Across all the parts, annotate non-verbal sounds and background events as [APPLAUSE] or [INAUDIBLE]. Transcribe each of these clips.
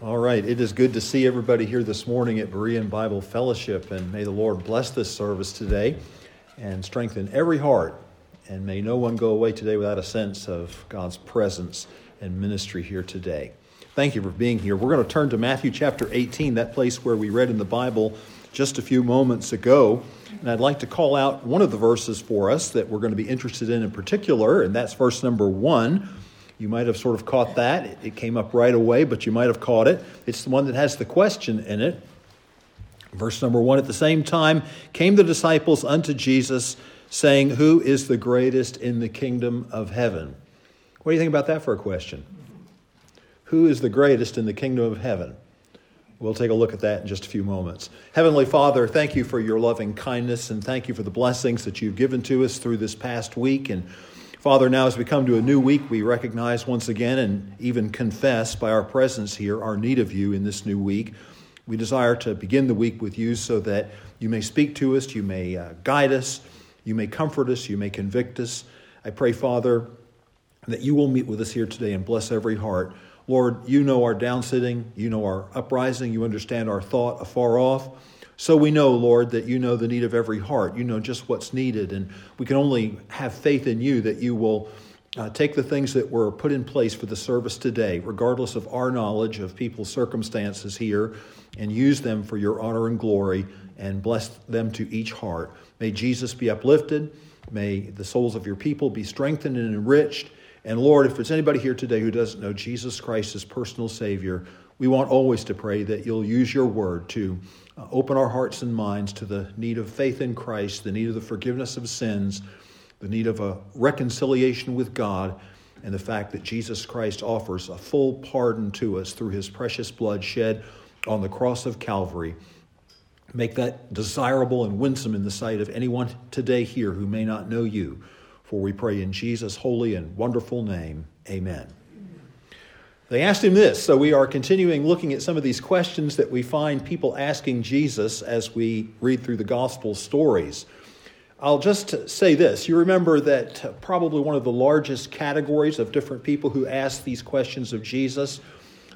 All right, it is good to see everybody here this morning at Berean Bible Fellowship, and may the Lord bless this service today and strengthen every heart, and may no one go away today without a sense of God's presence and ministry here today. Thank you for being here. We're going to turn to Matthew chapter 18, that place where we read in the Bible just a few moments ago. And I'd like to call out one of the verses for us that we're going to be interested in in particular, and that's verse number one you might have sort of caught that. It came up right away, but you might have caught it. It's the one that has the question in it. Verse number one At the same time came the disciples unto Jesus, saying, Who is the greatest in the kingdom of heaven? What do you think about that for a question? Who is the greatest in the kingdom of heaven? We'll take a look at that in just a few moments. Heavenly Father, thank you for your loving kindness and thank you for the blessings that you've given to us through this past week. And Father, now as we come to a new week, we recognize once again and even confess by our presence here our need of you in this new week. We desire to begin the week with you so that you may speak to us, you may uh, guide us, you may comfort us, you may convict us. I pray, Father, that you will meet with us here today and bless every heart. Lord, you know our downsitting, you know our uprising, you understand our thought afar off. So we know, Lord, that you know the need of every heart. You know just what's needed. And we can only have faith in you that you will uh, take the things that were put in place for the service today, regardless of our knowledge of people's circumstances here, and use them for your honor and glory and bless them to each heart. May Jesus be uplifted. May the souls of your people be strengthened and enriched. And Lord, if there's anybody here today who doesn't know Jesus Christ as personal Savior, we want always to pray that you'll use your word to uh, open our hearts and minds to the need of faith in Christ, the need of the forgiveness of sins, the need of a reconciliation with God, and the fact that Jesus Christ offers a full pardon to us through his precious blood shed on the cross of Calvary. Make that desirable and winsome in the sight of anyone today here who may not know you. For we pray in Jesus' holy and wonderful name. Amen. They asked him this. So we are continuing looking at some of these questions that we find people asking Jesus as we read through the gospel stories. I'll just say this. You remember that uh, probably one of the largest categories of different people who ask these questions of Jesus,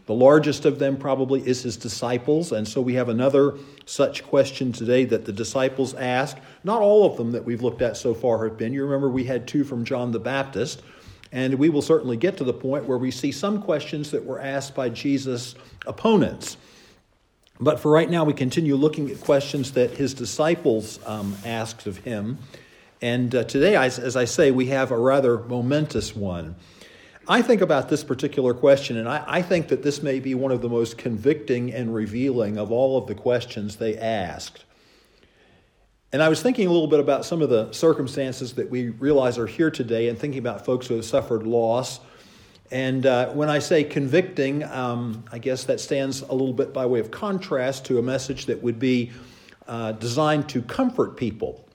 the largest of them probably is his disciples. And so we have another such question today that the disciples ask. Not all of them that we've looked at so far have been. You remember we had two from John the Baptist. And we will certainly get to the point where we see some questions that were asked by Jesus' opponents. But for right now, we continue looking at questions that his disciples um, asked of him. And uh, today, as I say, we have a rather momentous one. I think about this particular question, and I, I, think that this may be one of the most convicting and revealing of all of the questions they asked. And I was thinking a little bit about some of the circumstances that we realize are here today and thinking about folks who have suffered loss. And uh, when I say convicting, um, I guess that stands a little bit by way of contrast to a message that would be uh, designed to comfort people.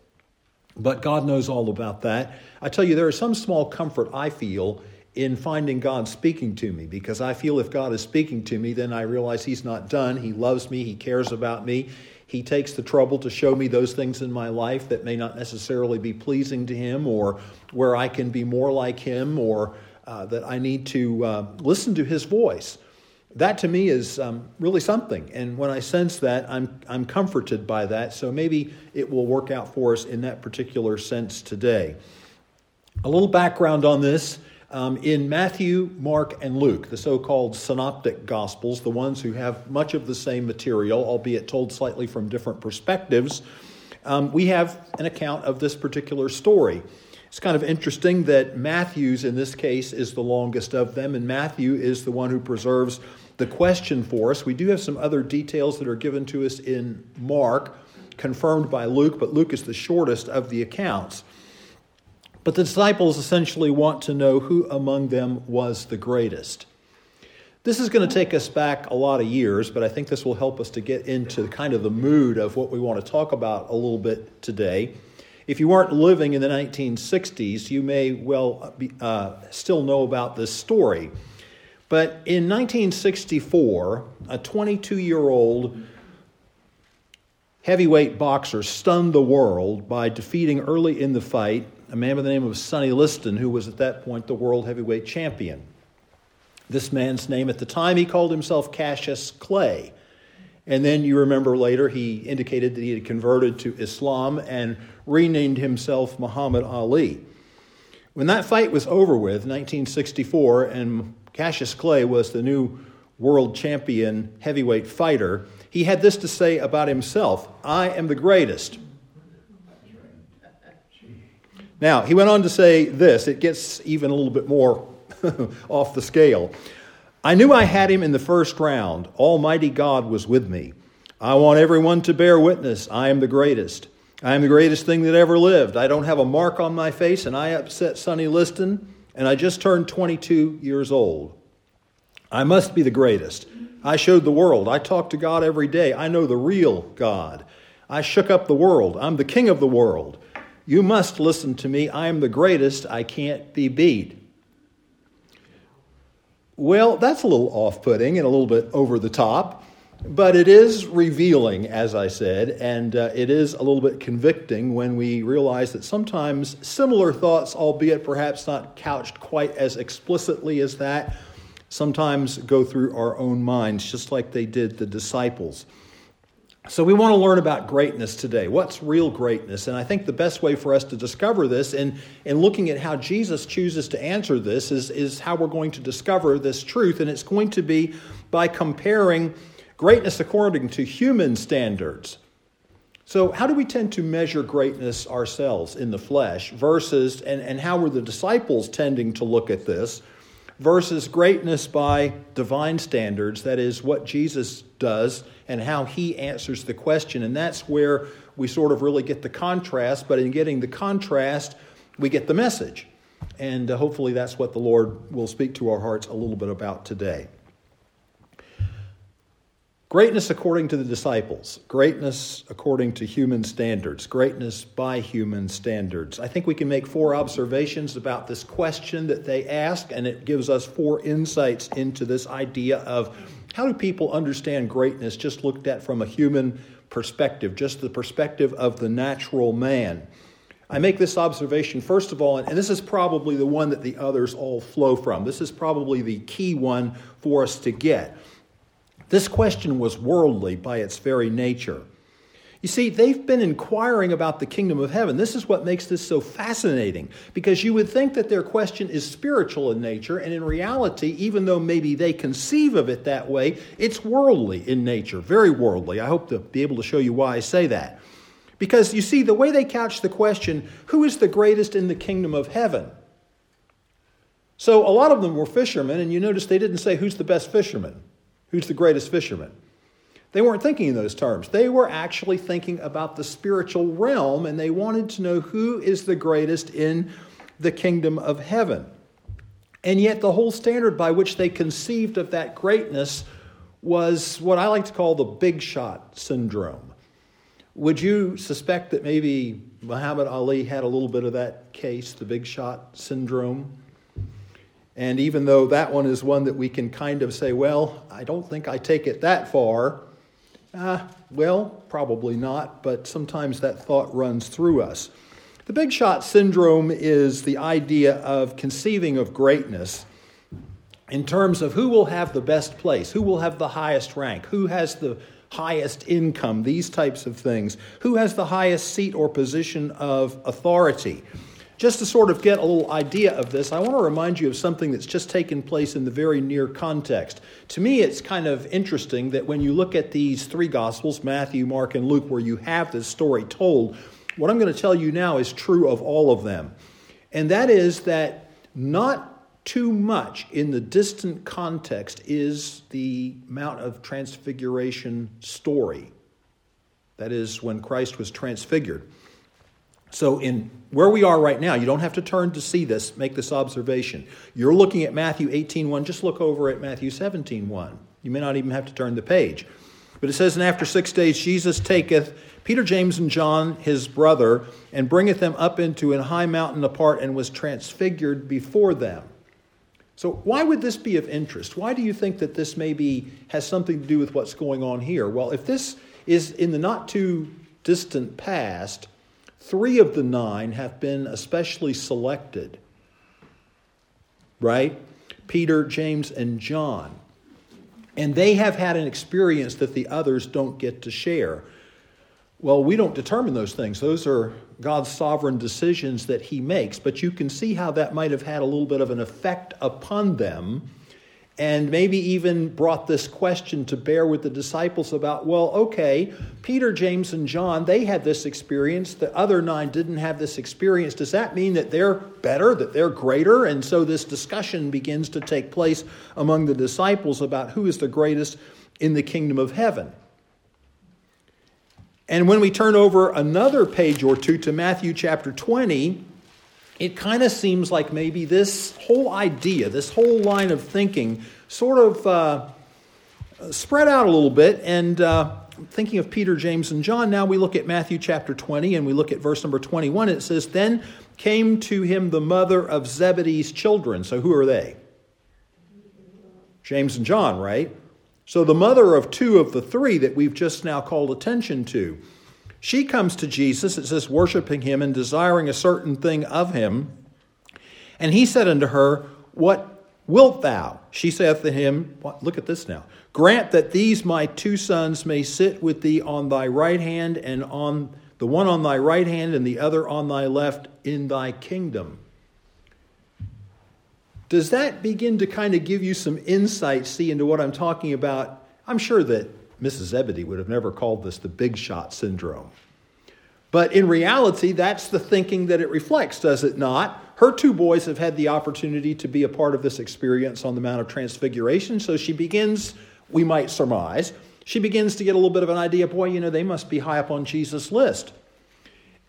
But God knows all about that. I tell you, there is some small comfort I feel in finding God speaking to me because I feel if God is speaking to me, then I realize He's not done. He loves me, He cares about me, he takes the trouble to show me those things in my life that may not necessarily be pleasing to Him or where I can be more like Him or uh, that I need to uh, listen to His voice. That to me is um, really something. And when I sense that, I'm, I'm comforted by that. So maybe it will work out for us in that particular sense today. A little background on this. Um, in Matthew, Mark, and Luke, the so called synoptic gospels, the ones who have much of the same material, albeit told slightly from different perspectives, um, we have an account of this particular story. It's kind of interesting that Matthew's, in this case, is the longest of them, and Matthew is the one who preserves the question for us. We do have some other details that are given to us in Mark, confirmed by Luke, but Luke is the shortest of the accounts. But the disciples essentially want to know who among them was the greatest. This is going to take us back a lot of years, but I think this will help us to get into kind of the mood of what we want to talk about a little bit today. If you weren't living in the 1960s, you may well be, uh, still know about this story. But in 1964, a 22 year old heavyweight boxer stunned the world by defeating early in the fight a man by the name of Sonny Liston, who was at that point the world heavyweight champion. This man's name at the time, he called himself Cassius Clay. And then you remember later he indicated that he had converted to Islam and renamed himself Muhammad Ali. When that fight was over with, 1964, and Cassius Clay was the new world champion heavyweight fighter, he had this to say about himself I am the greatest. Now, he went on to say this, it gets even a little bit more [LAUGHS] off the scale. I knew I had him in the first round. Almighty God was with me. I want everyone to bear witness. I am the greatest. I am the greatest thing that ever lived. I don't have a mark on my face, and I upset Sonny Liston, and I just turned 22 years old. I must be the greatest. I showed the world. I talk to God every day. I know the real God. I shook up the world. I'm the king of the world. You must listen to me. I am the greatest. I can't be beat. Well, that's a little off putting and a little bit over the top, but it is revealing, as I said, and uh, it is a little bit convicting when we realize that sometimes similar thoughts, albeit perhaps not couched quite as explicitly as that, sometimes go through our own minds, just like they did the disciples. So, we want to learn about greatness today. What's real greatness? And I think the best way for us to discover this and, and looking at how Jesus chooses to answer this is, is how we're going to discover this truth. And it's going to be by comparing greatness according to human standards. So, how do we tend to measure greatness ourselves in the flesh versus, and, and how were the disciples tending to look at this? Versus greatness by divine standards, that is, what Jesus does and how he answers the question. And that's where we sort of really get the contrast, but in getting the contrast, we get the message. And uh, hopefully that's what the Lord will speak to our hearts a little bit about today. Greatness according to the disciples, greatness according to human standards, greatness by human standards. I think we can make four observations about this question that they ask, and it gives us four insights into this idea of how do people understand greatness just looked at from a human perspective, just the perspective of the natural man. I make this observation, first of all, and this is probably the one that the others all flow from. This is probably the key one for us to get. This question was worldly by its very nature. You see, they've been inquiring about the kingdom of heaven. This is what makes this so fascinating, because you would think that their question is spiritual in nature, and in reality, even though maybe they conceive of it that way, it's worldly in nature, very worldly. I hope to be able to show you why I say that. Because you see, the way they couch the question, who is the greatest in the kingdom of heaven? So a lot of them were fishermen, and you notice they didn't say who's the best fisherman. Who's the greatest fisherman? They weren't thinking in those terms. They were actually thinking about the spiritual realm and they wanted to know who is the greatest in the kingdom of heaven. And yet, the whole standard by which they conceived of that greatness was what I like to call the big shot syndrome. Would you suspect that maybe Muhammad Ali had a little bit of that case, the big shot syndrome? And even though that one is one that we can kind of say, well, I don't think I take it that far, uh, well, probably not, but sometimes that thought runs through us. The big shot syndrome is the idea of conceiving of greatness in terms of who will have the best place, who will have the highest rank, who has the highest income, these types of things, who has the highest seat or position of authority. Just to sort of get a little idea of this, I want to remind you of something that's just taken place in the very near context. To me, it's kind of interesting that when you look at these three Gospels Matthew, Mark, and Luke, where you have this story told, what I'm going to tell you now is true of all of them. And that is that not too much in the distant context is the Mount of Transfiguration story. That is, when Christ was transfigured. So, in where we are right now, you don't have to turn to see this, make this observation. You're looking at Matthew 18:1, just look over at Matthew 17:1. You may not even have to turn the page. But it says, And after six days Jesus taketh Peter, James, and John, his brother, and bringeth them up into an high mountain apart, and was transfigured before them. So, why would this be of interest? Why do you think that this maybe has something to do with what's going on here? Well, if this is in the not too distant past, Three of the nine have been especially selected, right? Peter, James, and John. And they have had an experience that the others don't get to share. Well, we don't determine those things. Those are God's sovereign decisions that He makes. But you can see how that might have had a little bit of an effect upon them and maybe even brought this question to bear with the disciples about, well, okay, Peter, James, and John, they had this experience. The other nine didn't have this experience. Does that mean that they're better, that they're greater? And so this discussion begins to take place among the disciples about who is the greatest in the kingdom of heaven. And when we turn over another page or two to Matthew chapter 20, it kind of seems like maybe this whole idea, this whole line of thinking, sort of uh, spread out a little bit. And uh, thinking of Peter, James, and John, now we look at Matthew chapter 20 and we look at verse number 21. It says, Then came to him the mother of Zebedee's children. So who are they? James and John, right? So the mother of two of the three that we've just now called attention to. She comes to Jesus, it says, worshiping him and desiring a certain thing of him. And he said unto her, What wilt thou? She saith to him, Look at this now. Grant that these my two sons may sit with thee on thy right hand, and on the one on thy right hand, and the other on thy left in thy kingdom. Does that begin to kind of give you some insight, see, into what I'm talking about? I'm sure that Mrs. Zebedee would have never called this the big shot syndrome. But in reality, that's the thinking that it reflects, does it not? Her two boys have had the opportunity to be a part of this experience on the Mount of Transfiguration, so she begins, we might surmise, she begins to get a little bit of an idea boy, you know, they must be high up on Jesus' list.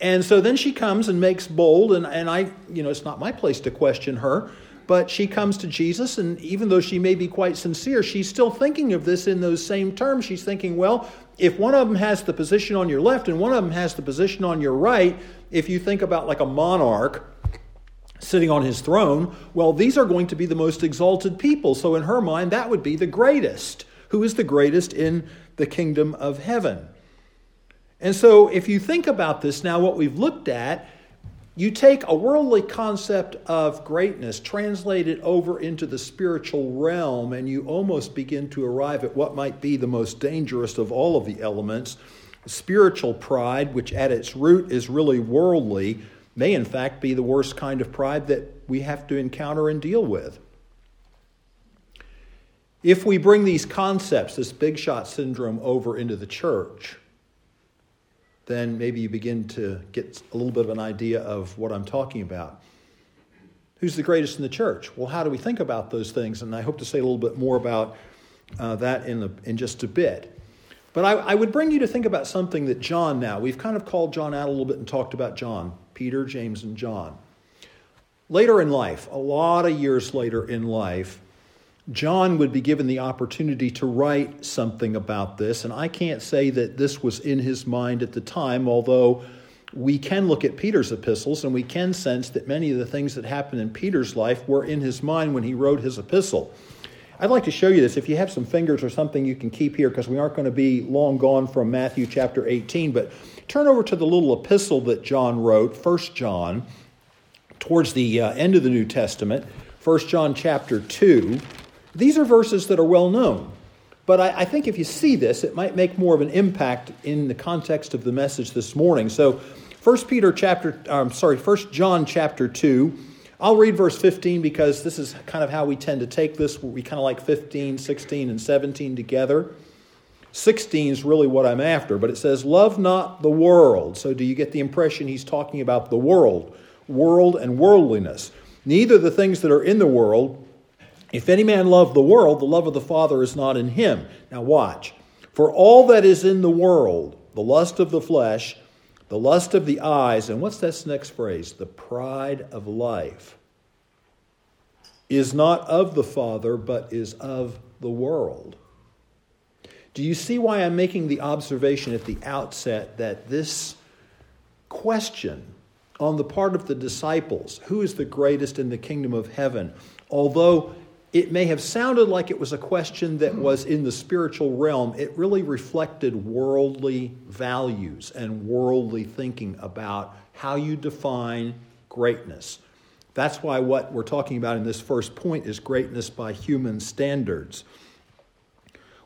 And so then she comes and makes bold, and, and I, you know, it's not my place to question her, but she comes to Jesus, and even though she may be quite sincere, she's still thinking of this in those same terms. She's thinking, well, if one of them has the position on your left and one of them has the position on your right, if you think about like a monarch sitting on his throne, well, these are going to be the most exalted people. So in her mind, that would be the greatest. Who is the greatest in the kingdom of heaven? And so if you think about this now, what we've looked at you take a worldly concept of greatness, translate it over into the spiritual realm, and you almost begin to arrive at what might be the most dangerous of all of the elements. Spiritual pride, which at its root is really worldly, may in fact be the worst kind of pride that we have to encounter and deal with. If we bring these concepts, this big shot syndrome, over into the church, then maybe you begin to get a little bit of an idea of what I'm talking about. Who's the greatest in the church? Well, how do we think about those things? And I hope to say a little bit more about uh, that in, the, in just a bit. But I, I would bring you to think about something that John now, we've kind of called John out a little bit and talked about John, Peter, James, and John. Later in life, a lot of years later in life, John would be given the opportunity to write something about this, and I can't say that this was in his mind at the time, although we can look at Peter's epistles and we can sense that many of the things that happened in Peter's life were in his mind when he wrote his epistle. I'd like to show you this. If you have some fingers or something you can keep here, because we aren't going to be long gone from Matthew chapter 18, but turn over to the little epistle that John wrote, 1 John, towards the uh, end of the New Testament, 1 John chapter 2. These are verses that are well known. But I, I, think if you see this, it might make more of an impact in the context of the message this morning. So, 1 Peter chapter, I'm um, sorry, 1 John chapter 2. I'll read verse 15 because this is kind of how we tend to take this. We kind of like 15, 16, and 17 together. 16 is really what I'm after, but it says, Love not the world. So, do you get the impression he's talking about the world, world and worldliness? Neither the things that are in the world if any man love the world, the love of the Father is not in him. Now, watch. For all that is in the world, the lust of the flesh, the lust of the eyes, and what's this next phrase? The pride of life, is not of the Father, but is of the world. Do you see why I'm making the observation at the outset that this question on the part of the disciples, who is the greatest in the kingdom of heaven, although it may have sounded like it was a question that was in the spiritual realm. It really reflected worldly values and worldly thinking about how you define greatness. That's why what we're talking about in this first point is greatness by human standards.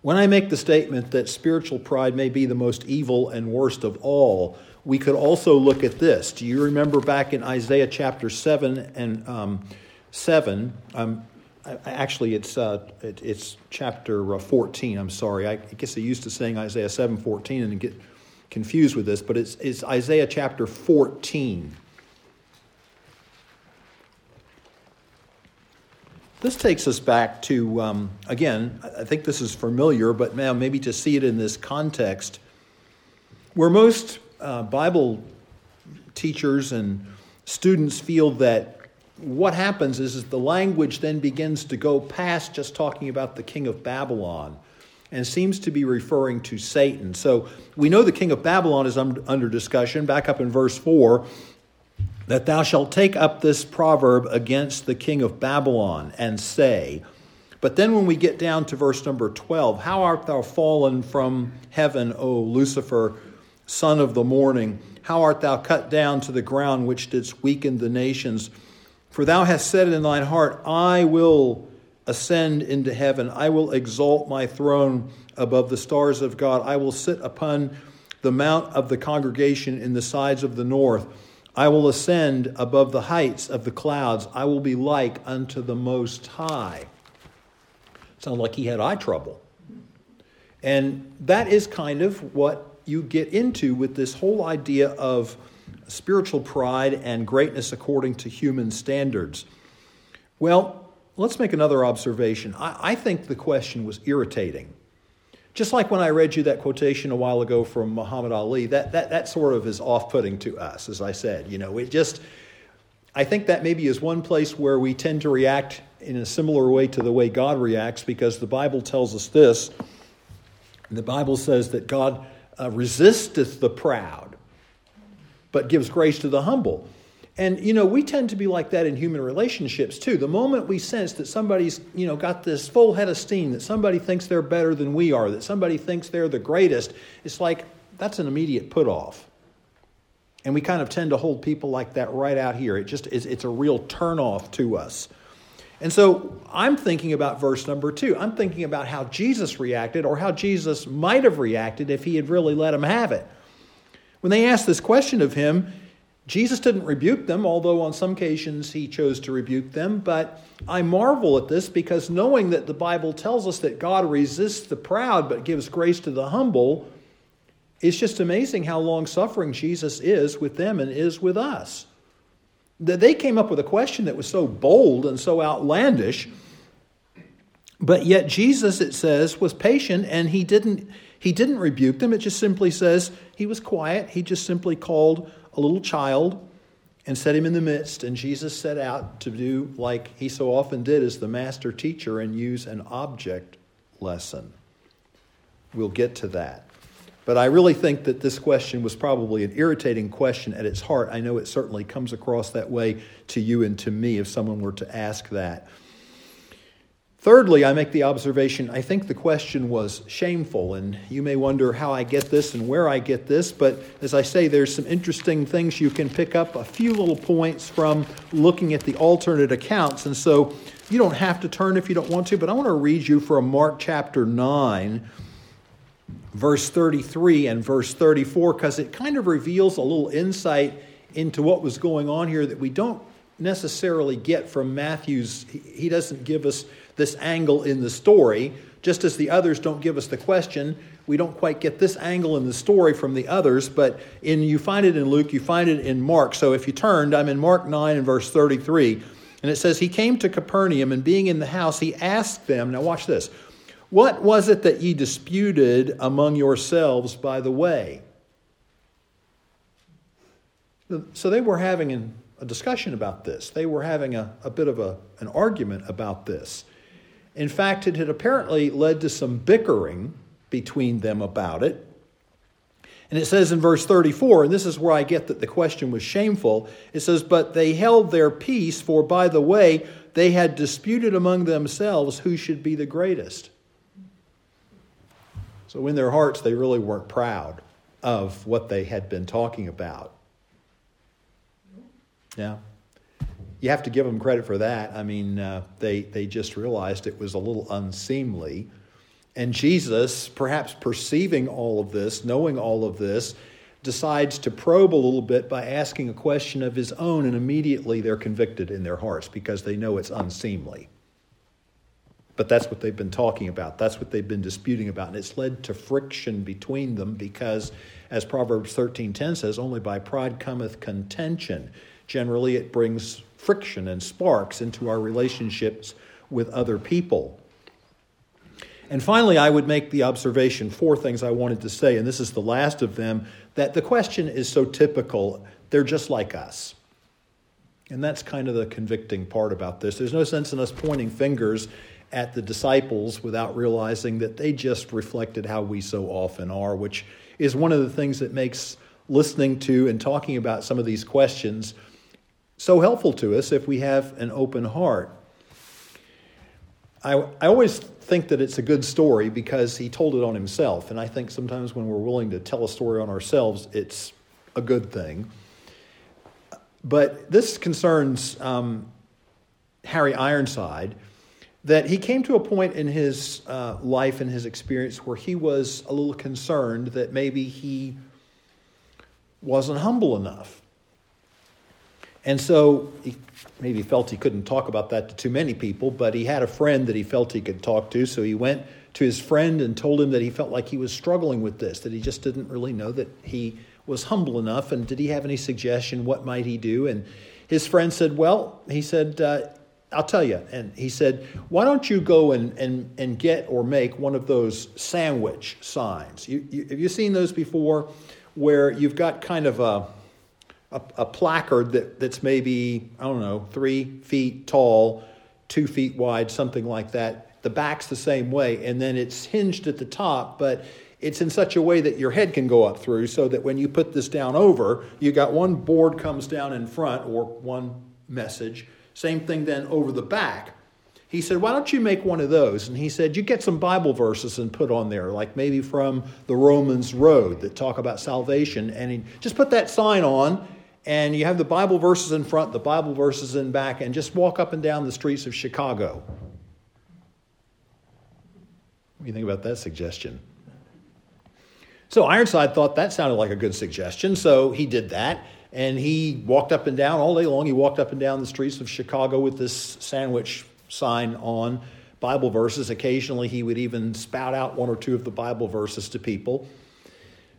When I make the statement that spiritual pride may be the most evil and worst of all, we could also look at this. Do you remember back in Isaiah chapter 7 and um, 7? Um, actually, it's, uh, it, it's chapter uh, 14. I'm sorry. I guess I used to saying Isaiah 7 14 and get confused with this, but it's, it's Isaiah chapter 14. This takes us back to, um, again, I think this is familiar, but now maybe to see it in this context, where most uh, Bible teachers and students feel that what happens is, is the language then begins to go past just talking about the king of Babylon and seems to be referring to Satan. So we know the king of Babylon is under discussion. Back up in verse 4 that thou shalt take up this proverb against the king of Babylon and say, but then when we get down to verse number 12, how art thou fallen from heaven, O Lucifer, son of the morning? How art thou cut down to the ground, which didst weaken the nations? For thou hast said it in thine heart, I will ascend into heaven, I will exalt my throne above the stars of God, I will sit upon the mount of the congregation in the sides of the north. I will ascend above the heights of the clouds. I will be like unto the Most High. Sounds like he had eye trouble. And that is kind of what you get into with this whole idea of spiritual pride and greatness according to human standards. Well, let's make another observation. I, I think the question was irritating. Just like when I read you that quotation a while ago from Muhammad Ali, that, that, that sort of is off putting to us, as I said. You know, it just, I think that maybe is one place where we tend to react in a similar way to the way God reacts because the Bible tells us this. The Bible says that God uh, resisteth the proud, but gives grace to the humble. And you know, we tend to be like that in human relationships too. The moment we sense that somebody's, you know, got this full head of steam, that somebody thinks they're better than we are, that somebody thinks they're the greatest, it's like that's an immediate put off. And we kind of tend to hold people like that right out here. It just is it's a real turn off to us. And so I'm thinking about verse number two. I'm thinking about how Jesus reacted or how Jesus might have reacted if he had really let him have it. When they asked this question of him, Jesus didn't rebuke them, although on some occasions he chose to rebuke them. But I marvel at this because knowing that the Bible tells us that God resists the proud but gives grace to the humble, it's just amazing how long suffering Jesus is with them and is with us. That They came up with a question that was so bold and so outlandish, but yet Jesus, it says, was patient and he didn't, he didn't rebuke them. It just simply says he was quiet. He just simply called a little child and set him in the midst. And Jesus set out to do like he so often did as the master teacher and use an object lesson. We'll get to that. But I really think that this question was probably an irritating question at its heart. I know it certainly comes across that way to you and to me if someone were to ask that. Thirdly, I make the observation I think the question was shameful, and you may wonder how I get this and where I get this, but as I say, there's some interesting things you can pick up, a few little points from looking at the alternate accounts. And so you don't have to turn if you don't want to, but I want to read you from Mark chapter 9, verse 33 and verse 34, because it kind of reveals a little insight into what was going on here that we don't necessarily get from Matthew's. He doesn't give us this angle in the story, just as the others don't give us the question. We don't quite get this angle in the story from the others, but in you find it in Luke, you find it in Mark. So if you turned, I'm in Mark 9 and verse 33, and it says, He came to Capernaum, and being in the house, he asked them, now watch this, what was it that ye disputed among yourselves by the way? So they were having an, a discussion about this. They were having a, a bit of a, an argument about this. In fact, it had apparently led to some bickering between them about it. And it says in verse 34, and this is where I get that the question was shameful. It says, But they held their peace, for by the way, they had disputed among themselves who should be the greatest. So in their hearts, they really weren't proud of what they had been talking about. Yeah. You have to give them credit for that. I mean, uh, they, they just realized it was a little unseemly. And Jesus, perhaps perceiving all of this, knowing all of this, decides to probe a little bit by asking a question of his own, and immediately they're convicted in their hearts because they know it's unseemly. But that's what they've been talking about. That's what they've been disputing about. And it's led to friction between them because, as Proverbs 13:10 says, only by pride cometh contention. Generally, it brings friction and sparks into our relationships with other people. And finally, I would make the observation four things I wanted to say, and this is the last of them that the question is so typical, they're just like us. And that's kind of the convicting part about this. There's no sense in us pointing fingers at the disciples without realizing that they just reflected how we so often are, which is one of the things that makes listening to and talking about some of these questions so helpful to us if we have an open heart. I, I always think that it's a good story because he told it on himself. And I think sometimes when we're willing to tell a story on ourselves, it's a good thing. But this concerns um, Harry Ironside that he came to a point in his uh, life and his experience where he was a little concerned that maybe he wasn't humble enough. And so he maybe felt he couldn't talk about that to too many people, but he had a friend that he felt he could talk to. So he went to his friend and told him that he felt like he was struggling with this, that he just didn't really know that he was humble enough. And did he have any suggestion? What might he do? And his friend said, Well, he said, uh, I'll tell you. And he said, Why don't you go and, and, and get or make one of those sandwich signs? You, you, have you seen those before where you've got kind of a a, a placard that, that's maybe, I don't know, three feet tall, two feet wide, something like that. The back's the same way, and then it's hinged at the top, but it's in such a way that your head can go up through so that when you put this down over, you got one board comes down in front or one message. Same thing then over the back. He said, Why don't you make one of those? And he said, You get some Bible verses and put on there, like maybe from the Romans Road that talk about salvation. And he, just put that sign on and you have the Bible verses in front, the Bible verses in back, and just walk up and down the streets of Chicago. What do you think about that suggestion? So Ironside thought that sounded like a good suggestion, so he did that. And he walked up and down all day long. He walked up and down the streets of Chicago with this sandwich sign on Bible verses. Occasionally, he would even spout out one or two of the Bible verses to people.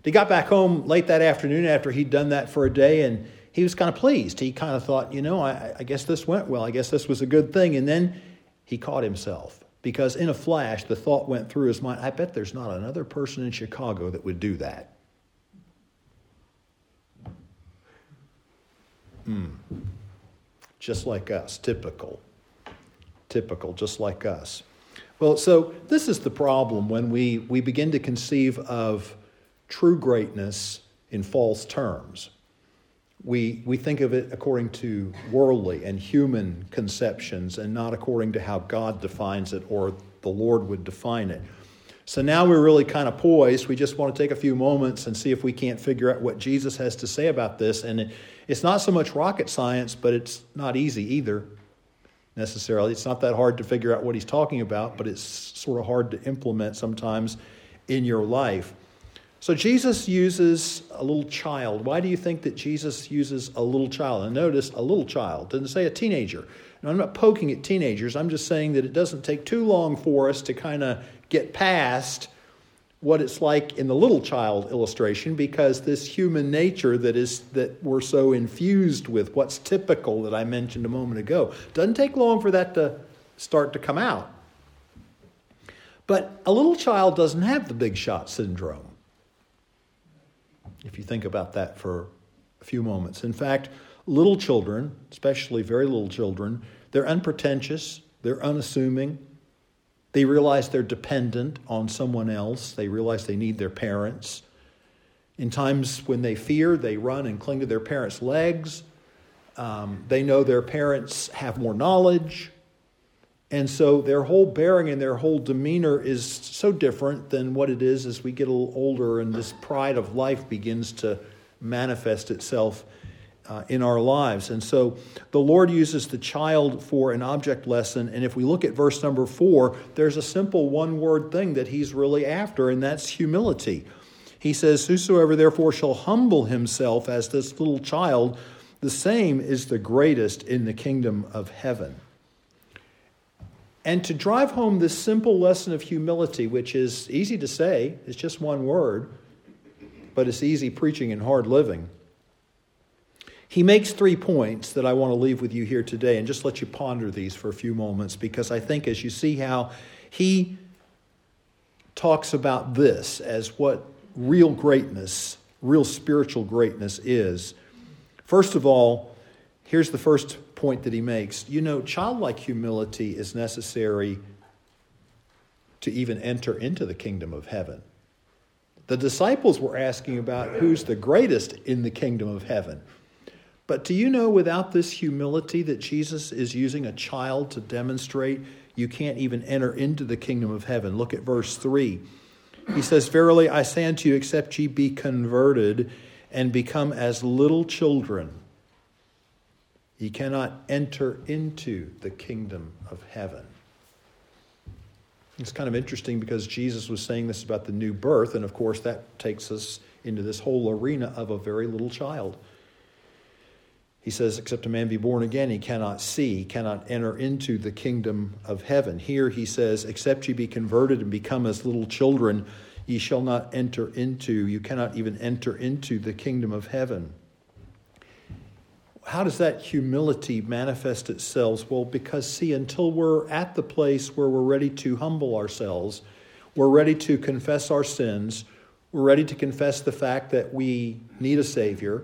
He got back home late that afternoon after he'd done that for a day, and he was kind of pleased. He kind of thought, you know, I, I guess this went well. I guess this was a good thing. And then he caught himself because in a flash, the thought went through his mind I bet there's not another person in Chicago that would do that. Hmm. Just like us, typical. Typical, just like us. Well, so this is the problem when we, we begin to conceive of true greatness in false terms. We, we think of it according to worldly and human conceptions and not according to how God defines it or the Lord would define it. So now we're really kind of poised. We just want to take a few moments and see if we can't figure out what Jesus has to say about this. And it, it's not so much rocket science, but it's not easy either, necessarily. It's not that hard to figure out what he's talking about, but it's sort of hard to implement sometimes in your life. So Jesus uses a little child. Why do you think that Jesus uses a little child? And notice a little child, doesn't say a teenager. Now, I'm not poking at teenagers. I'm just saying that it doesn't take too long for us to kind of get past what it's like in the little child illustration because this human nature that is that we're so infused with what's typical that I mentioned a moment ago doesn't take long for that to start to come out. But a little child doesn't have the big shot syndrome if you think about that for a few moments. In fact, little children, especially very little children, they're unpretentious, they're unassuming. They realize they're dependent on someone else, they realize they need their parents. In times when they fear, they run and cling to their parents' legs. Um, they know their parents have more knowledge. And so their whole bearing and their whole demeanor is so different than what it is as we get a little older and this pride of life begins to manifest itself uh, in our lives. And so the Lord uses the child for an object lesson. And if we look at verse number four, there's a simple one word thing that he's really after, and that's humility. He says, Whosoever therefore shall humble himself as this little child, the same is the greatest in the kingdom of heaven. And to drive home this simple lesson of humility, which is easy to say, it's just one word, but it's easy preaching and hard living he makes three points that I want to leave with you here today and just let you ponder these for a few moments because I think as you see how he talks about this as what real greatness, real spiritual greatness is. First of all, here's the first point that he makes. You know, childlike humility is necessary to even enter into the kingdom of heaven. The disciples were asking about who's the greatest in the kingdom of heaven. But do you know without this humility that Jesus is using a child to demonstrate you can't even enter into the kingdom of heaven? Look at verse 3. He says, Verily I say unto you, except ye be converted and become as little children, ye cannot enter into the kingdom of heaven. It's kind of interesting because Jesus was saying this about the new birth, and of course, that takes us into this whole arena of a very little child. He says, Except a man be born again, he cannot see, cannot enter into the kingdom of heaven. Here he says, Except ye be converted and become as little children, ye shall not enter into, you cannot even enter into the kingdom of heaven. How does that humility manifest itself? Well, because, see, until we're at the place where we're ready to humble ourselves, we're ready to confess our sins, we're ready to confess the fact that we need a Savior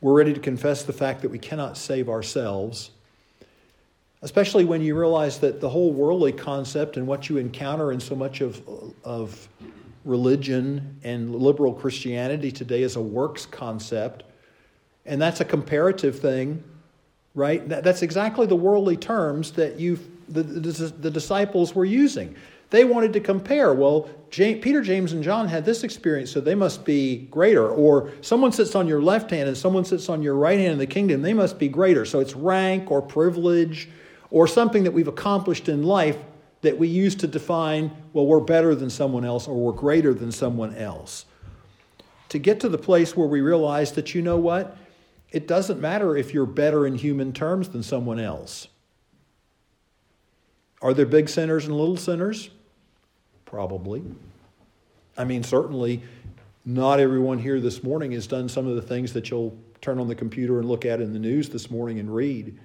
we're ready to confess the fact that we cannot save ourselves, especially when you realize that the whole worldly concept and what you encounter in so much of, of religion and liberal Christianity today is a works concept. And that's a comparative thing, right? That's exactly the worldly terms that you the, the, the disciples were using. They wanted to compare. Well, James, Peter, James, and John had this experience, so they must be greater. Or someone sits on your left hand and someone sits on your right hand in the kingdom, they must be greater. So it's rank or privilege or something that we've accomplished in life that we use to define, well, we're better than someone else or we're greater than someone else. To get to the place where we realize that, you know what? It doesn't matter if you're better in human terms than someone else. Are there big sinners and little sinners? Probably. I mean, certainly not everyone here this morning has done some of the things that you'll turn on the computer and look at in the news this morning and read.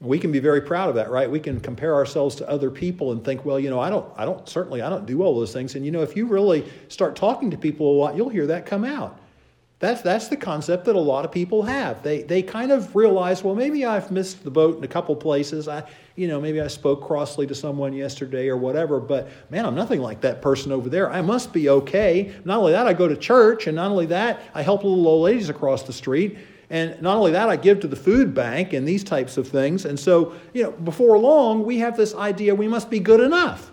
We can be very proud of that, right? We can compare ourselves to other people and think, well, you know, I don't, I don't, certainly I don't do all those things. And, you know, if you really start talking to people a lot, you'll hear that come out. That's, that's the concept that a lot of people have. They, they kind of realize, well, maybe I've missed the boat in a couple places. I, you know, maybe I spoke crossly to someone yesterday or whatever, but man, I'm nothing like that person over there. I must be okay. Not only that, I go to church, and not only that, I help little old ladies across the street. And not only that, I give to the food bank and these types of things. And so, you know, before long, we have this idea we must be good enough.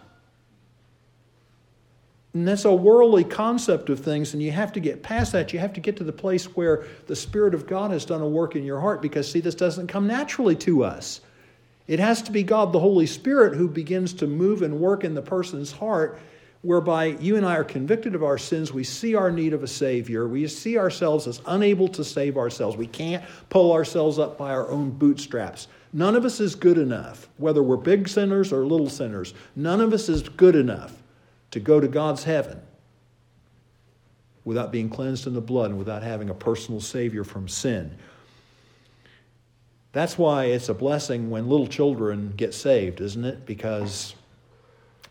And that's a worldly concept of things, and you have to get past that. You have to get to the place where the Spirit of God has done a work in your heart because, see, this doesn't come naturally to us. It has to be God, the Holy Spirit, who begins to move and work in the person's heart, whereby you and I are convicted of our sins. We see our need of a Savior. We see ourselves as unable to save ourselves. We can't pull ourselves up by our own bootstraps. None of us is good enough, whether we're big sinners or little sinners. None of us is good enough to go to God's heaven without being cleansed in the blood and without having a personal Savior from sin. That's why it's a blessing when little children get saved, isn't it? Because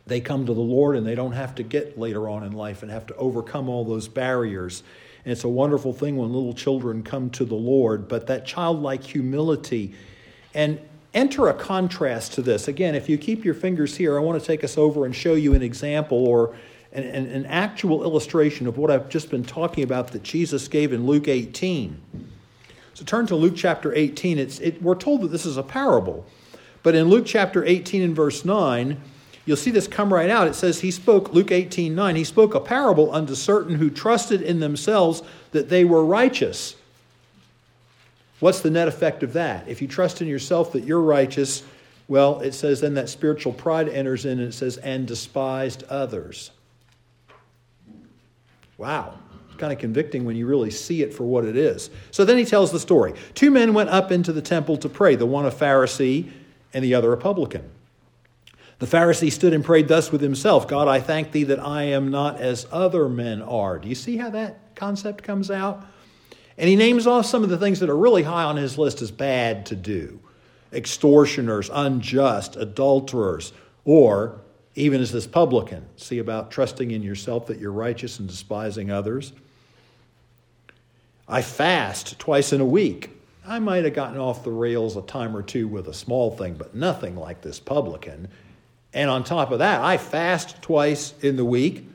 they come to the Lord and they don't have to get later on in life and have to overcome all those barriers. And it's a wonderful thing when little children come to the Lord, but that childlike humility and enter a contrast to this. Again, if you keep your fingers here, I want to take us over and show you an example or an, an, an, actual illustration of what I've just been talking about that Jesus gave in Luke 18. So turn to Luke chapter 18. It's, it, we're told that this is a parable. But in Luke chapter 18 and verse 9, you'll see this come right out. It says, He spoke, Luke 18 9, He spoke a parable unto certain who trusted in themselves that they were righteous What's the net effect of that? If you trust in yourself that you're righteous, well, it says then that spiritual pride enters in and it says, and despised others. Wow. It's kind of convicting when you really see it for what it is. So then he tells the story. Two men went up into the temple to pray, the one a Pharisee and the other a publican. The Pharisee stood and prayed thus with himself God, I thank thee that I am not as other men are. Do you see how that concept comes out? And he names off some of the things that are really high on his list as bad to do extortioners, unjust, adulterers, or even as this publican. See about trusting in yourself that you're righteous and despising others. I fast twice in a week. I might have gotten off the rails a time or two with a small thing, but nothing like this publican. And on top of that, I fast twice in the week.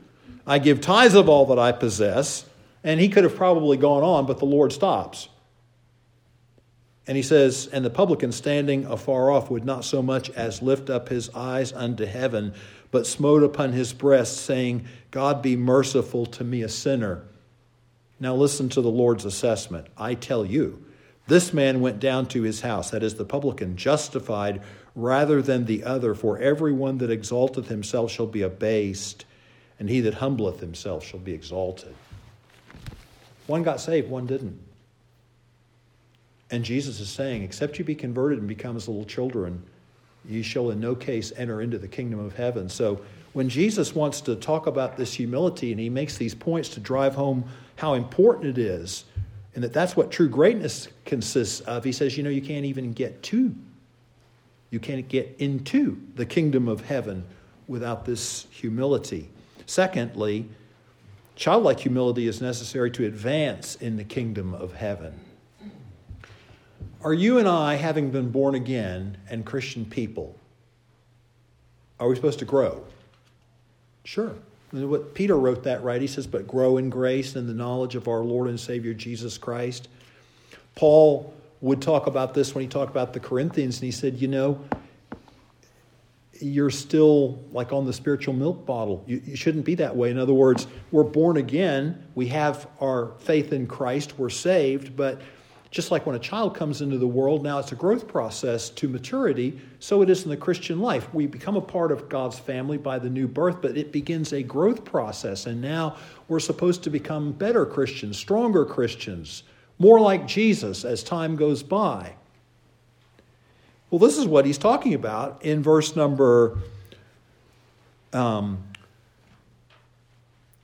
I give tithes of all that I possess. And he could have probably gone on, but the Lord stops. And he says, And the publican standing afar off would not so much as lift up his eyes unto heaven, but smote upon his breast, saying, God be merciful to me, a sinner. Now listen to the Lord's assessment. I tell you, this man went down to his house, that is, the publican, justified rather than the other. For everyone that exalteth himself shall be abased, and he that humbleth himself shall be exalted. One got saved, one didn't. And Jesus is saying, except you be converted and become as little children, ye shall in no case enter into the kingdom of heaven. So when Jesus wants to talk about this humility and he makes these points to drive home how important it is, and that that's what true greatness consists of, he says, you know, you can't even get to, you can't get into the kingdom of heaven without this humility. Secondly, Childlike humility is necessary to advance in the kingdom of heaven. Are you and I, having been born again and Christian people, are we supposed to grow? Sure. What Peter wrote that right. He says, "But grow in grace and the knowledge of our Lord and Savior Jesus Christ." Paul would talk about this when he talked about the Corinthians, and he said, "You know, you're still like on the spiritual milk bottle. You, you, shouldn't be that way. In other words, we're born again, we have our faith in Christ, we're saved, but just like when a child comes into the world, now it's a growth process to maturity, so it is in the Christian life. We become a part of God's family by the new birth, but it begins a growth process, and now we're supposed to become better Christians, stronger Christians, more like Jesus as time goes by. Well, this is what he's talking about in verse number um,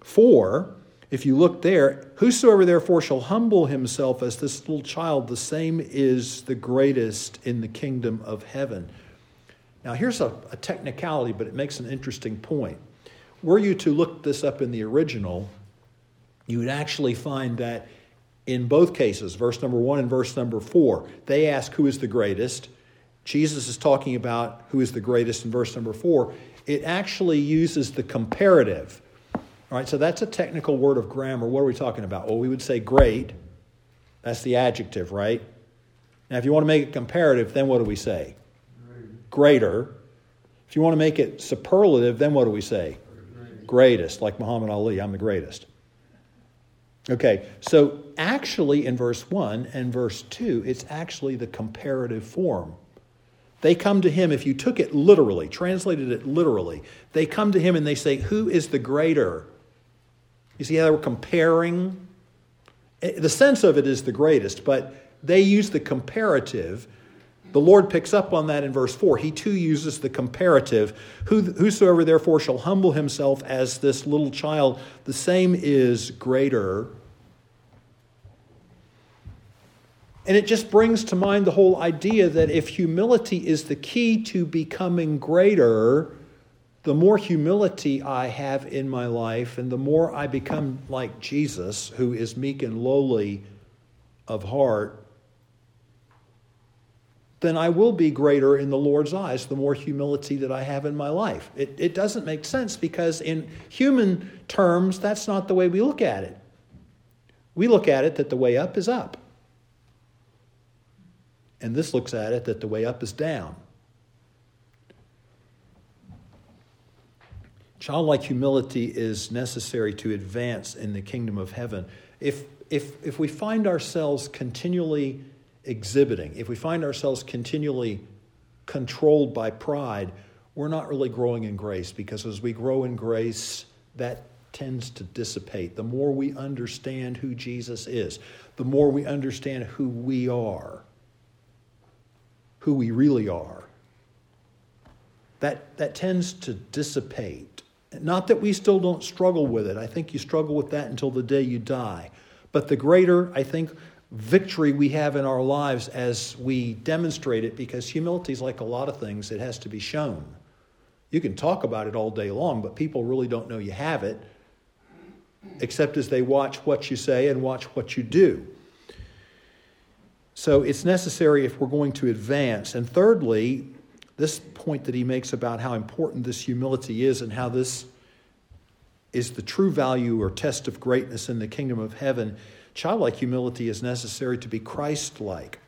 4. If you look there, whosoever therefore shall humble himself as this little child, the same is the greatest in the kingdom of heaven. Now, here's a, a technicality, but it makes an interesting point. Were you to look this up in the original, you would actually find that in both cases, verse number one and verse number four, they ask who is the greatest. Jesus is talking about who is the greatest in verse number four. It actually uses the comparative. All right, so that's a technical word of grammar. What are we talking about? Well, we would say great. That's the adjective, right? Now, if you want to make it comparative, then what do we say? Greater. If you want to make it superlative, then what do we say? Greatest, like Muhammad Ali, I'm the greatest. Okay, so actually in verse 1 and verse 2, it's actually the comparative form. They come to him, if you took it literally, translated it literally, they come to him and they say, Who is the greater? You see how they were comparing? Eh, the sense of it is the greatest, but they use the comparative. The Lord picks up on that in verse 4. He too uses the comparative. Whosoever therefore shall humble himself as this little child, the same is greater And it just brings to mind the whole idea that if humility is the key to becoming greater, the more humility I have in my life and the more I become like Jesus, who is meek and lowly of heart, then I will be greater in the Lord's eyes the more humility that I have in my life. It, it doesn't make sense because, in human terms, that's not the way we look at it. We look at it that the way up is up. And this looks at it that the way up is down. Childlike humility is necessary to advance in the kingdom of heaven. If, if, if we find ourselves continually exhibiting, if we find ourselves continually controlled by pride, we're not really growing in grace because as we grow in grace, that tends to dissipate. The more we understand who Jesus is, the more we understand who we are, who we really are, that, that tends to dissipate. Not that we still don't struggle with it. I think you struggle with that until the day you die. But the greater, I think, victory we have in our lives as we demonstrate it, because humility is like a lot of things, it has to be shown. You can talk about it all day long, but people really don't know you have it, except as they watch what you say and watch what you do. So it's necessary if we're going to advance. And thirdly, this point that he makes about how important this humility is and how this is the true value or test of greatness in the kingdom of heaven. Childlike humility is necessary to be Christ like.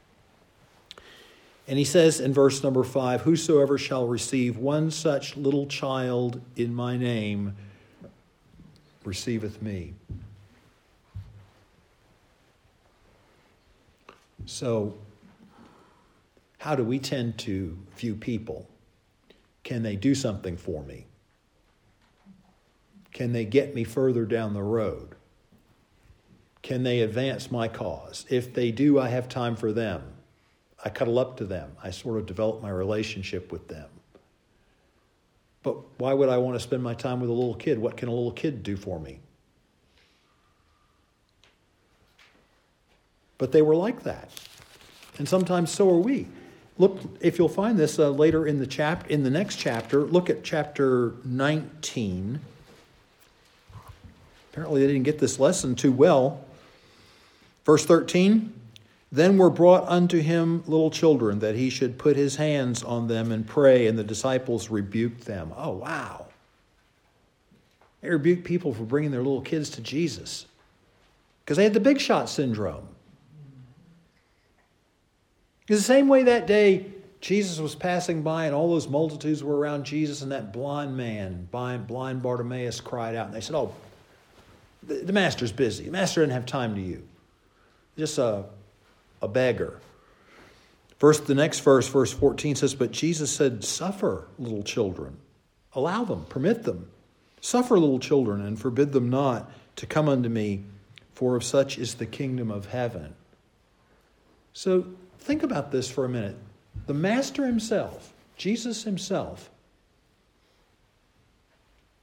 And he says in verse number five Whosoever shall receive one such little child in my name receiveth me. So, how do we tend to view people? Can they do something for me? Can they get me further down the road? Can they advance my cause? If they do, I have time for them. I cuddle up to them. I sort of develop my relationship with them. But why would I want to spend my time with a little kid? What can a little kid do for me? But they were like that. And sometimes so are we. Look, if you'll find this uh, later in the chap in the next chapter, look at chapter 19. Apparently, they didn't get this lesson too well. Verse 13 then were brought unto him little children, that he should put his hands on them and pray, and the disciples rebuked them. Oh, wow. They rebuked people for bringing their little kids to Jesus because they had the big shot syndrome. It's the same way that day Jesus was passing by and all those multitudes were around Jesus, and that blind man, blind Bartimaeus, cried out. And they said, Oh, the master's busy. The master didn't have time to you. Just a a beggar. First, the next verse, verse 14 says, But Jesus said, Suffer little children, allow them, permit them. Suffer little children, and forbid them not to come unto me, for of such is the kingdom of heaven. So think about this for a minute. The Master himself, Jesus himself,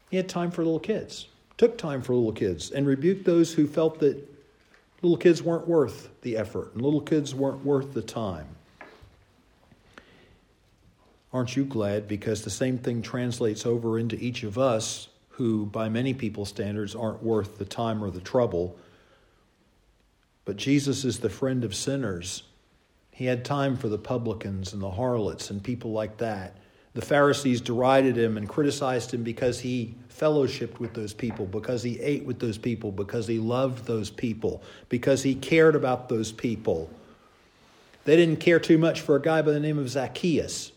he had time for little kids, took time for little kids, and rebuked those who felt that Little kids weren't worth the effort, and little kids weren't worth the time. Aren't you glad? Because the same thing translates over into each of us who, by many people's standards, aren't worth the time or the trouble. But Jesus is the friend of sinners. He had time for the publicans and the harlots and people like that. The Pharisees derided him and criticized him because he fellowshiped with those people, because he ate with those people, because he loved those people, because he cared about those people. They didn't care too much for a guy by the name of Zacchaeus.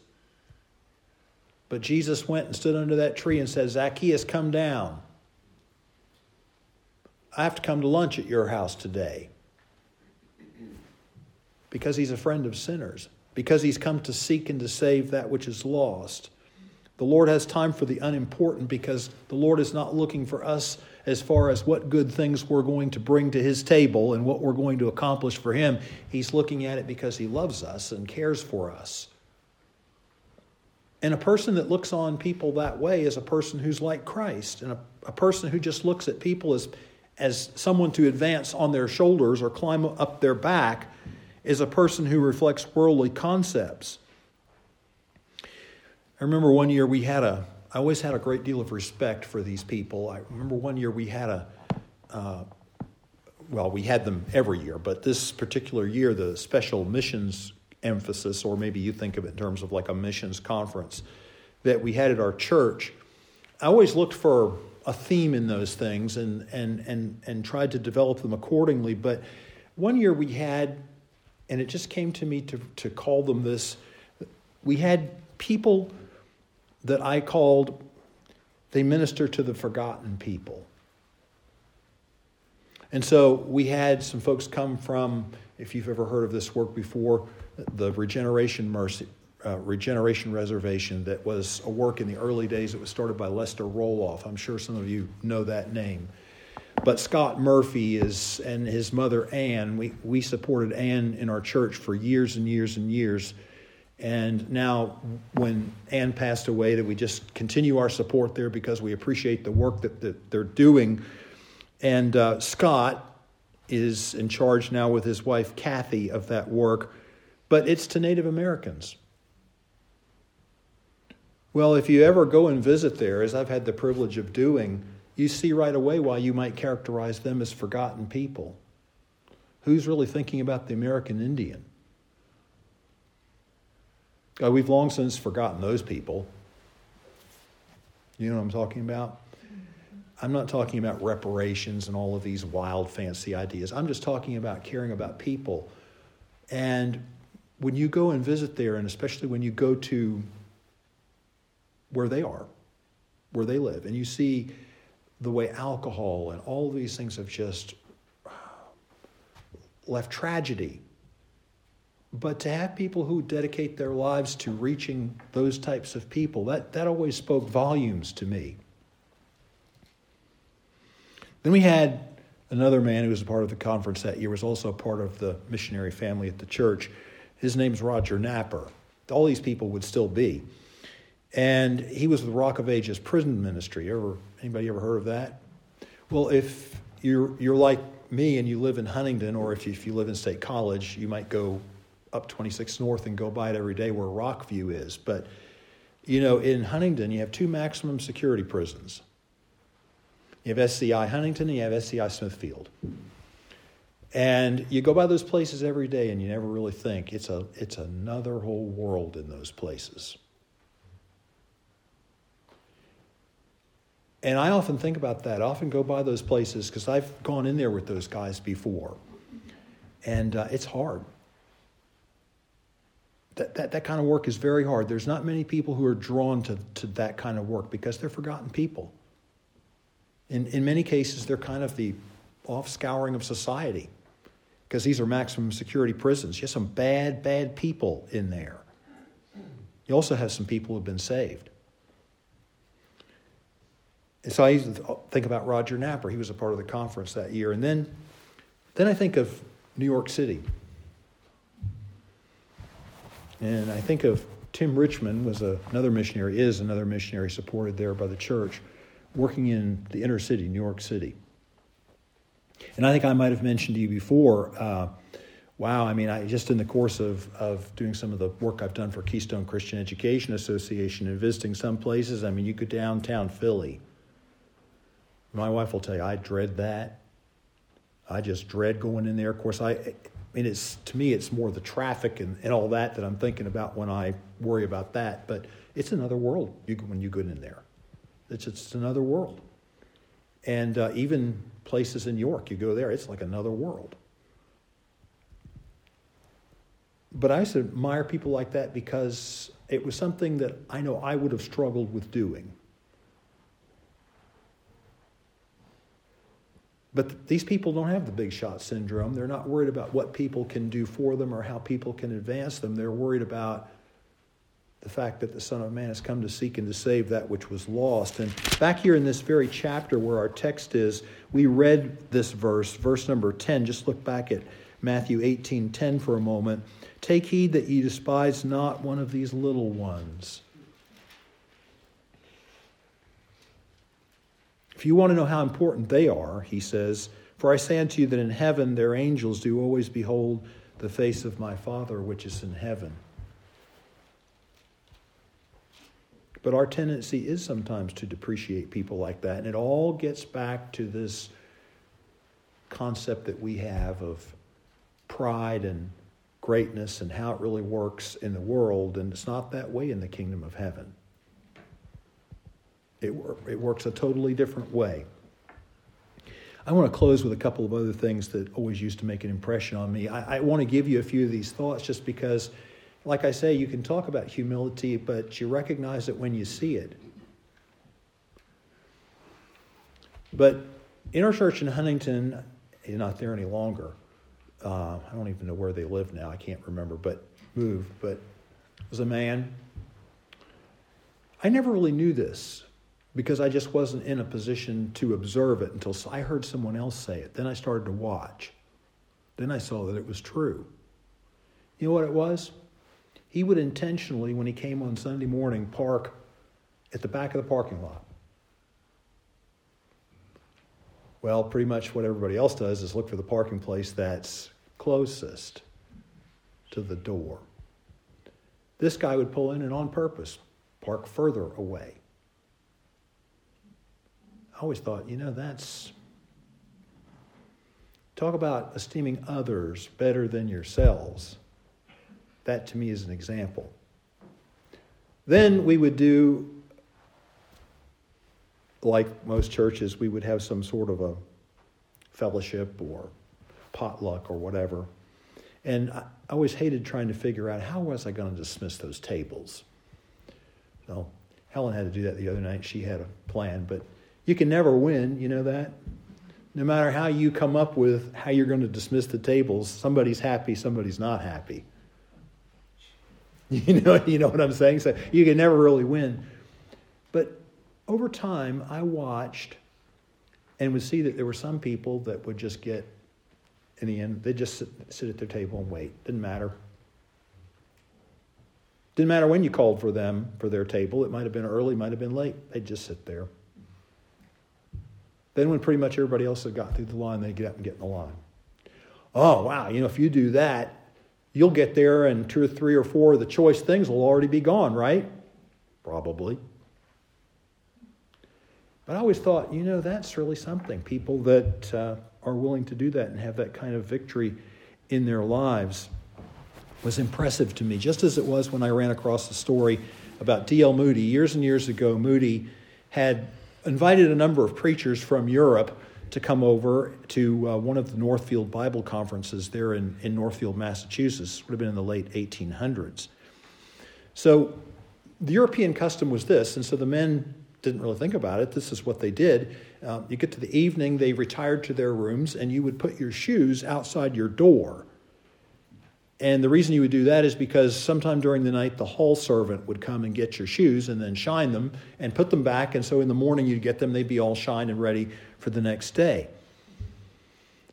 But Jesus went and stood under that tree and said, Zacchaeus, come down. I have to come to lunch at your house today. Because he's a friend of sinners, because he's come to seek and to save that which is lost. The Lord has time for the unimportant because the Lord is not looking for us as far as what good things we're going to bring to His table and what we're going to accomplish for Him. He's looking at it because He loves us and cares for us. And a person that looks on people that way is a person who's like Christ. And a, a person who just looks at people as, as someone to advance on their shoulders or climb up their back is a person who reflects worldly concepts. I remember one year we had a, I always had a great deal of respect for these people. I remember one year we had a, uh, well, we had them every year, but this particular year, the special missions emphasis, or maybe you think of it in terms of like a missions conference that we had at our church, I always looked for a theme in those things and, and, and, and tried to develop them accordingly. But one year we had, and it just came to me to, to call them this, we had people that I called they minister to the forgotten people. And so we had some folks come from, if you've ever heard of this work before, the Regeneration Mercy, uh, Regeneration Reservation, that was a work in the early days. It was started by Lester Roloff. I'm sure some of you know that name. But Scott Murphy is, and his mother Ann, we, we supported Ann in our church for years and years and years. And now, when Ann passed away, that we just continue our support there because we appreciate the work that, that they're doing. And uh, Scott is in charge now with his wife Kathy of that work, but it's to Native Americans. Well, if you ever go and visit there, as I've had the privilege of doing, you see right away why you might characterize them as forgotten people. Who's really thinking about the American Indian? Uh, we've long since forgotten those people. You know what I'm talking about? I'm not talking about reparations and all of these wild, fancy ideas. I'm just talking about caring about people. And when you go and visit there, and especially when you go to where they are, where they live, and you see the way alcohol and all these things have just left tragedy. But to have people who dedicate their lives to reaching those types of people, that, that always spoke volumes to me. Then we had another man who was a part of the conference that year, was also a part of the missionary family at the church. His name's Roger Napper. All these people would still be. And he was with Rock of Ages prison ministry. Ever anybody ever heard of that? Well, if you're you're like me and you live in Huntingdon, or if you, if you live in State College, you might go up 26 North and go by it every day where Rockview is. But you know, in Huntingdon, you have two maximum security prisons. You have SCI Huntingdon and you have SCI Smithfield. And you go by those places every day and you never really think it's a it's another whole world in those places. And I often think about that. I often go by those places because I've gone in there with those guys before. And uh, it's hard. That, that, that kind of work is very hard. There's not many people who are drawn to, to that kind of work because they're forgotten people. In, in many cases, they're kind of the off scouring of society because these are maximum security prisons. You have some bad, bad people in there. You also have some people who have been saved. And so I used to think about Roger Napper. He was a part of the conference that year. And then, then I think of New York City. And I think of Tim Richmond was a, another missionary, is another missionary supported there by the church, working in the inner city, New York City. And I think I might have mentioned to you before, uh, wow, I mean, I just in the course of, of doing some of the work I've done for Keystone Christian Education Association and visiting some places, I mean, you go downtown Philly my wife will tell you, I dread that. I just dread going in there. Of course, I, I mean, it's to me, it's more the traffic and, and all that that I'm thinking about when I worry about that. But it's another world you, when you go in there. It's it's another world. And uh, even places in York, you go there, it's like another world. But I used to admire people like that because it was something that I know I would have struggled with doing. But these people don't have the big shot syndrome. They're not worried about what people can do for them or how people can advance them. They're worried about the fact that the Son of Man has come to seek and to save that which was lost. And back here in this very chapter where our text is, we read this verse, verse number 10. Just look back at Matthew 18 10 for a moment. Take heed that ye despise not one of these little ones. If you want to know how important they are, he says, For I say unto you that in heaven their angels do always behold the face of my Father which is in heaven. But our tendency is sometimes to depreciate people like that. And it all gets back to this concept that we have of pride and greatness and how it really works in the world. And it's not that way in the kingdom of heaven. It, it works a totally different way. I want to close with a couple of other things that always used to make an impression on me. I, I, want to give you a few of these thoughts just because, like I say, you can talk about humility, but you recognize it when you see it. But in our church in Huntingdon, he's not there any longer. Uh, I don't even know where they live now. I can't remember, but moved. But was a man. I never really knew this because I just wasn't in a position to observe it until I heard someone else say it. Then I started to watch. Then I saw that it was true. You know what it was? He would intentionally, when he came on Sunday morning, park at the back of the parking lot. Well, pretty much what everybody else does is look for the parking place that's closest to the door. This guy would pull in and on purpose park further away. I always thought, you know, that's. Talk about esteeming others better than yourselves. That to me is an example. Then we would do, like most churches, we would have some sort of a fellowship or potluck or whatever. And I always hated trying to figure out how was I going to dismiss those tables. So Helen had to do that the other night. She had a plan, but you can never win, you know that? No matter how you come up with how you're going to dismiss the tables, somebody's happy, somebody's not happy. [LAUGHS] You know, you know what I'm saying? So you can never really win. But over time, I watched and would see that there were some people that would just get, in the end, they'd just sit, sit at their table and wait. Didn't matter. Didn't matter when you called for them for their table. It might have been early, might have been late. They'd just sit there. Then, when pretty much everybody else had got through the line, they'd get up and get in the line. Oh, wow, you know, if you do that, you'll get there and two or three or four of the choice things will already be gone, right? Probably. But I always thought, you know, that's really something. People that uh, are willing to do that and have that kind of victory in their lives was impressive to me, just as it was when I ran across the story about D.L. Moody. Years and years ago, Moody had invited a number of preachers from Europe to come over to uh, one of the Northfield Bible conferences there in, in Northfield, Massachusetts. Would have been in the late 1800s. So the European custom was this, and so the men didn't really think about it. This is what they did. Uh, you get to the evening, they retired to their rooms, and you would put your shoes outside your door and the reason you would do that is because sometime during the night, the hall servant would come and get your shoes and then shine them and put them back. And so in the morning, you'd get them, they'd be all shined and ready for the next day.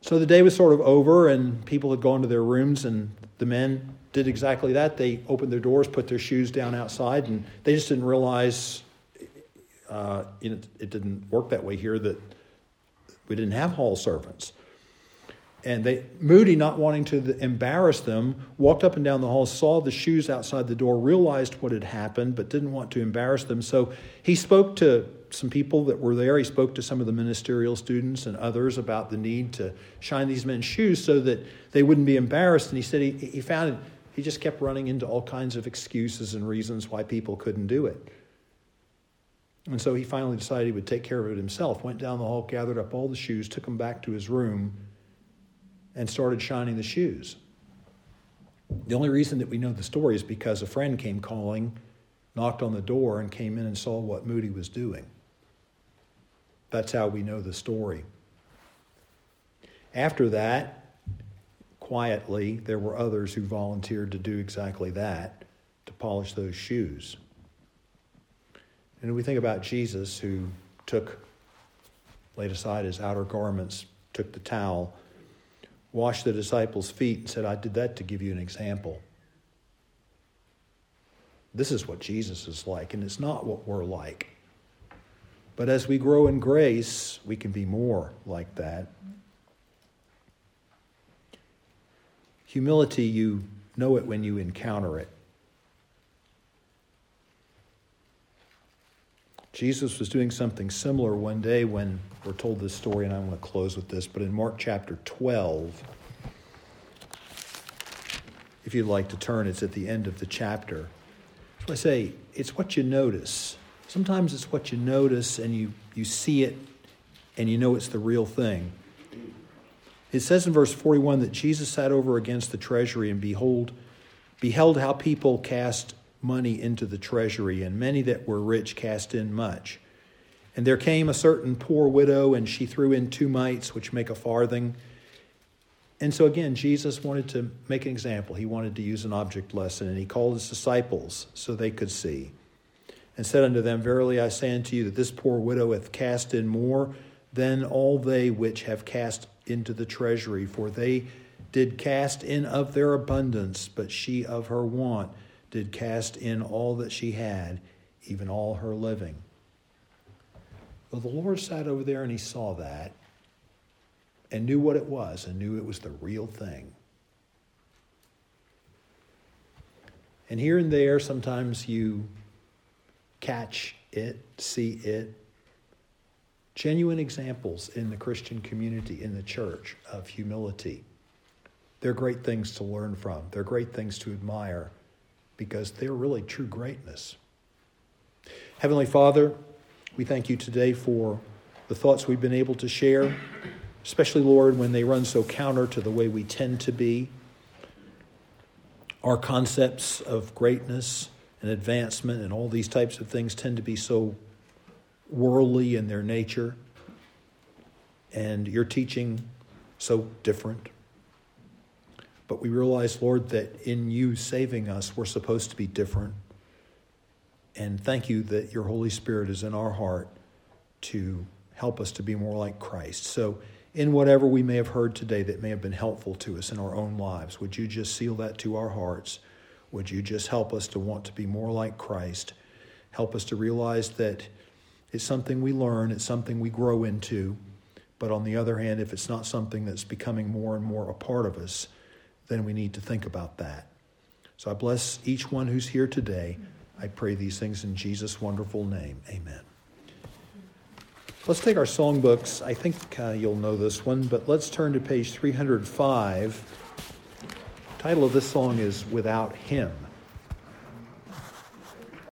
So the day was sort of over, and people had gone to their rooms, and the men did exactly that. They opened their doors, put their shoes down outside, and they just didn't realize uh, it, it didn't work that way here, that we didn't have hall servants and they moody not wanting to embarrass them walked up and down the hall saw the shoes outside the door realized what had happened but didn't want to embarrass them. So he spoke to some people that were there. He spoke to some of the ministerial students and others about the need to shine these men's shoes so that they wouldn't be embarrassed. And he said he, he found it he just kept running into all kinds of excuses and reasons why people couldn't do it. And so he finally decided he would take care of it himself went down the hall gathered up all the shoes took them back to his room and started shining the shoes. The only reason that we know the story is because a friend came calling, knocked on the door, and came in and saw what Moody was doing. That's how we know the story. After that, quietly, there were others who volunteered to do exactly that, to polish those shoes. And we think about Jesus who took, laid aside his outer garments, took the towel, washed the disciples' feet and said, I did that to give you an example. This is what Jesus is like, and it's not what we're like. But as we grow in grace, we can be more like that. Humility, you know it when you encounter it. Jesus was doing something similar one day when we're told this story, and I want to close with this, but in Mark chapter 12, if you'd like to turn, it's at the end of the chapter. So I say, it's what you notice. Sometimes it's what you notice and you, you see it and you know it's the real thing. It says in verse 41 that Jesus sat over against the treasury and behold, beheld how people cast money into the treasury, and many that were rich cast in much. And there came a certain poor widow, and she threw in two mites, which make a farthing. And so again, Jesus wanted to make an example. He wanted to use an object lesson, and he called his disciples so they could see. And said unto them, Verily I say unto you that this poor widow hath cast in more than all they which have cast into the treasury, for they did cast in of their abundance, but she of her want did cast in all that she had, even all her living. Well, the Lord sat over there and he saw that and knew what it was and knew it was the real thing. And here and there, sometimes you catch it, see it. Genuine examples in the Christian community, in the church, of humility. They're great things to learn from. They're great things to admire because they're really true greatness. Heavenly Father, we thank you today for the thoughts we've been able to share especially, Lord, when they run so counter to the way we tend to be. Our concepts of greatness and advancement and all these types of things tend to be so worldly in their nature, and your teaching so different. But we realize, Lord, that in you saving us, we're supposed to be different. And thank you that your Holy Spirit is in our heart to help us to be more like Christ. So, in whatever we may have heard today that may have been helpful to us in our own lives. Would you just seal that to our hearts? Would you just help us to want to be more like Christ? Help us to realize that it's something we learn, it's something we grow into. But on the other hand, if it's not something that's becoming more and more a part of us, then we need to think about that. So I bless each one who's here today. I pray these things in Jesus' wonderful name. Amen. Let's take our songbooks. I think uh, you'll know this one, but let's turn to page 305. The title of this song is Without Him.